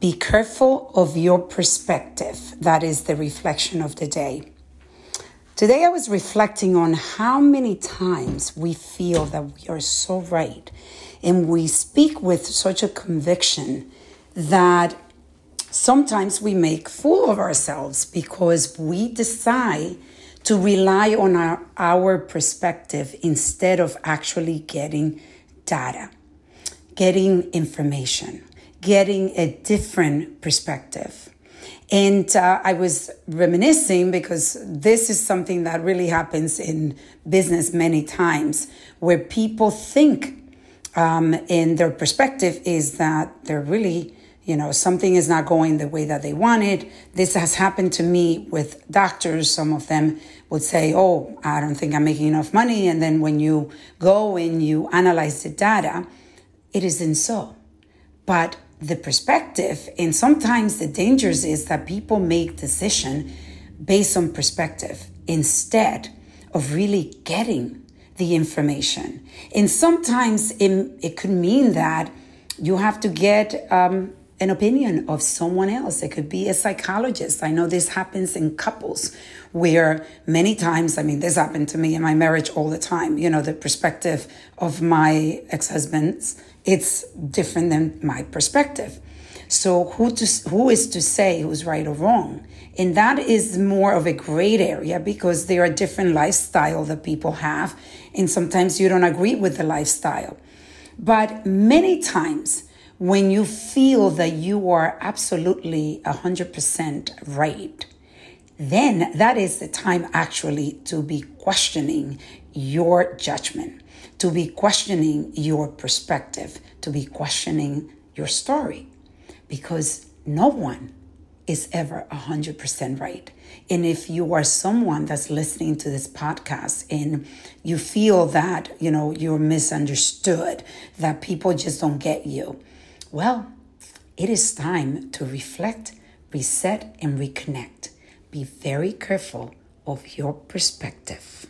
Be careful of your perspective. That is the reflection of the day. Today, I was reflecting on how many times we feel that we are so right and we speak with such a conviction that sometimes we make fool of ourselves because we decide to rely on our, our perspective instead of actually getting data, getting information getting a different perspective. And uh, I was reminiscing because this is something that really happens in business many times where people think um, and their perspective is that they're really, you know, something is not going the way that they want it. This has happened to me with doctors. Some of them would say, Oh, I don't think I'm making enough money. And then when you go and you analyze the data, it isn't so. But the perspective and sometimes the dangers is that people make decision based on perspective instead of really getting the information. And sometimes it, it could mean that you have to get um, an opinion of someone else. It could be a psychologist. I know this happens in couples where many times, I mean, this happened to me in my marriage all the time. You know, the perspective of my ex husband's, it's different than my perspective. So who to, who is to say who's right or wrong? And that is more of a great area because there are different lifestyle that people have. And sometimes you don't agree with the lifestyle. But many times, when you feel that you are absolutely 100% right, then that is the time actually to be questioning your judgment, to be questioning your perspective, to be questioning your story. Because no one is ever 100% right. And if you are someone that's listening to this podcast and you feel that, you know, you're misunderstood, that people just don't get you, well, it is time to reflect, reset, and reconnect. Be very careful of your perspective.